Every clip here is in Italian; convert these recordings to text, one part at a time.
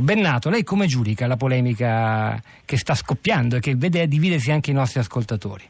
Bennato, lei come giudica la polemica che sta scoppiando e che vede dividersi anche i nostri ascoltatori?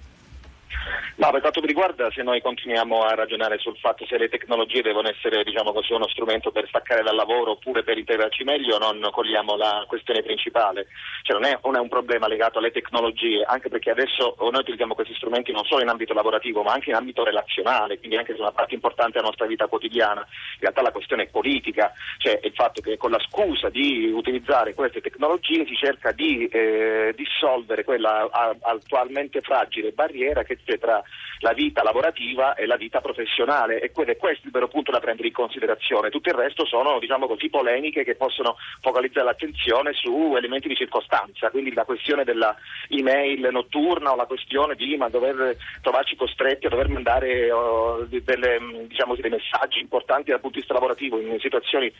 Ma per quanto mi riguarda, se noi continuiamo a ragionare sul fatto se le tecnologie devono essere diciamo così, uno strumento per staccare dal lavoro oppure per integrarci meglio, non cogliamo la questione principale. Cioè non, è, non, è, un problema legato alle tecnologie, anche perché adesso noi utilizziamo questi strumenti non solo in ambito lavorativo, ma anche in ambito relazionale, quindi anche se una parte importante della nostra vita quotidiana. In realtà la questione è politica, cioè il fatto che con la scusa di utilizzare queste tecnologie si cerca di eh, dissolvere quella attualmente fragile barriera che c'è tra la vita lavorativa e la vita professionale e questo è il vero punto da prendere in considerazione. Tutto il resto sono diciamo così, polemiche che possono focalizzare l'attenzione su elementi di circostanza, quindi la questione della email notturna o la questione di ma, dover trovarci costretti a dover mandare oh, delle, diciamo dei messaggi importanti dal punto di vista lavorativo in situazioni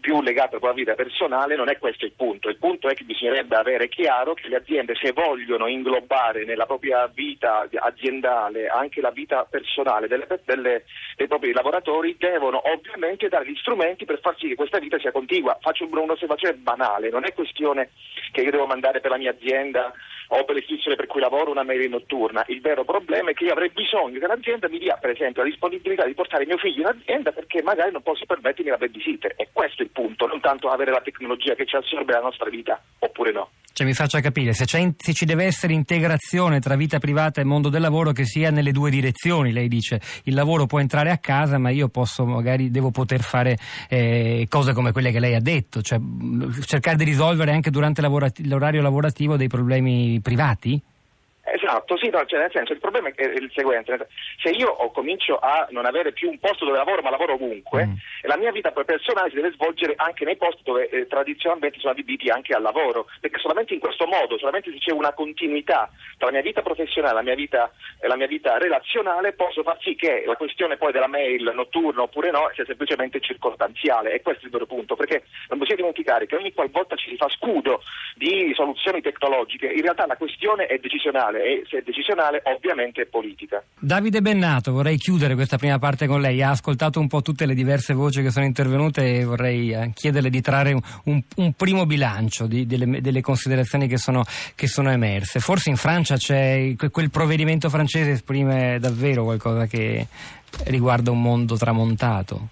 più legate alla vita personale, non è questo il punto. Il punto è che bisognerebbe avere chiaro che le aziende se vogliono inglobare nella propria vita aziendale aziendale, anche la vita personale delle, delle, dei propri lavoratori devono ovviamente dare gli strumenti per far sì che questa vita sia contigua. Faccio un'osservazione banale, non è questione che io devo mandare per la mia azienda o per l'istituzione per cui lavoro una mail notturna. Il vero problema è che io avrei bisogno che l'azienda mi dia, per esempio, la disponibilità di portare mio figlio in azienda perché magari non posso permettermi la babysitter. E questo è il punto, non tanto avere la tecnologia che ci assorbe la nostra vita, oppure no. Cioè, mi faccia capire, se, se, ci deve essere integrazione tra vita privata e mondo del lavoro che sia nelle due direzioni, lei dice il lavoro può entrare a casa ma io posso, magari devo poter fare eh, cose come quelle che lei ha detto, cioè cercare di risolvere anche durante l'orario lavorativo dei problemi privati? Esatto, sì, no, cioè nel senso il problema è il seguente, se io comincio a non avere più un posto dove lavoro ma lavoro ovunque, mm. la mia vita personale si deve svolgere anche nei posti dove eh, tradizionalmente sono adibiti anche al lavoro, perché solamente in questo modo, solamente se c'è una continuità tra la mia vita professionale e la mia vita, eh, la mia vita relazionale, posso far sì che la questione poi della mail notturna oppure no sia semplicemente circostanziale e questo è il vero punto, perché non bisogna dimenticare che ogni qualvolta ci si fa scudo di soluzioni tecnologiche, in realtà la questione è decisionale decisionale se è decisionale ovviamente è politica. Davide Bennato, vorrei chiudere questa prima parte con lei, ha ascoltato un po' tutte le diverse voci che sono intervenute e vorrei eh, chiederle di trarre un, un, primo bilancio di, delle, delle, considerazioni che sono, che sono, emerse. Forse in Francia quel provvedimento francese esprime davvero qualcosa che riguarda un mondo tramontato.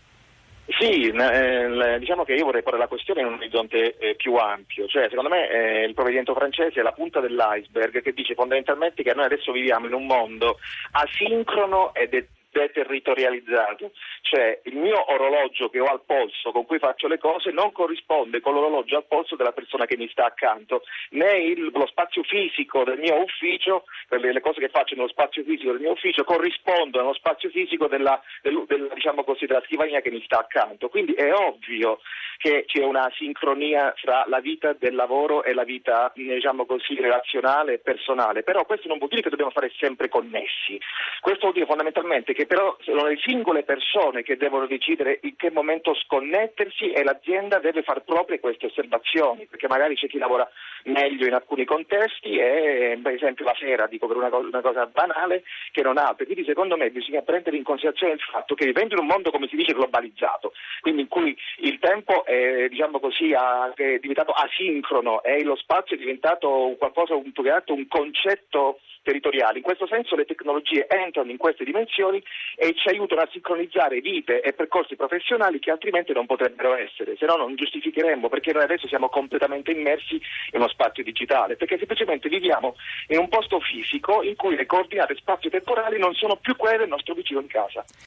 Sì, eh, diciamo che io vorrei porre la questione in un orizzonte eh, più ampio, cioè secondo me eh, il provvedimento francese è la punta dell'iceberg che dice fondamentalmente che noi adesso viviamo in un mondo asincrono ed è deterritorializzato, cioè il mio orologio che ho al polso con cui faccio le cose non corrisponde con l'orologio al polso della persona che mi sta accanto, né il, lo spazio fisico del mio ufficio, le, cose che faccio nello spazio fisico del mio ufficio corrispondono allo spazio fisico della, del, del, diciamo così, della scrivania che mi sta accanto, quindi è ovvio che c'è una sincronia tra la vita del lavoro e la vita diciamo così, relazionale e personale, però questo non vuol dire che dobbiamo fare sempre connessi, questo vuol dire fondamentalmente che però sono le singole persone che devono decidere in che momento sconnettersi e l'azienda deve far proprie queste osservazioni, perché magari c'è chi lavora meglio in alcuni contesti e per esempio la sera, dico per una cosa, una cosa banale, che non altre. Quindi secondo me bisogna prendere in considerazione il fatto che vivendo in un mondo, come si dice, globalizzato, quindi in cui il tempo è, diciamo così, è diventato asincrono e lo spazio è diventato qualcosa, un, un concetto territoriale. In questo senso le tecnologie entrano in queste dimensioni e ci aiutano a sincronizzare vite e percorsi professionali che altrimenti non potrebbero essere, se no non giustificheremmo perché noi adesso siamo completamente immersi in uno spazio digitale, perché semplicemente viviamo in un posto fisico in cui le coordinate spazio-temporali non sono più quelle del nostro vicino in casa.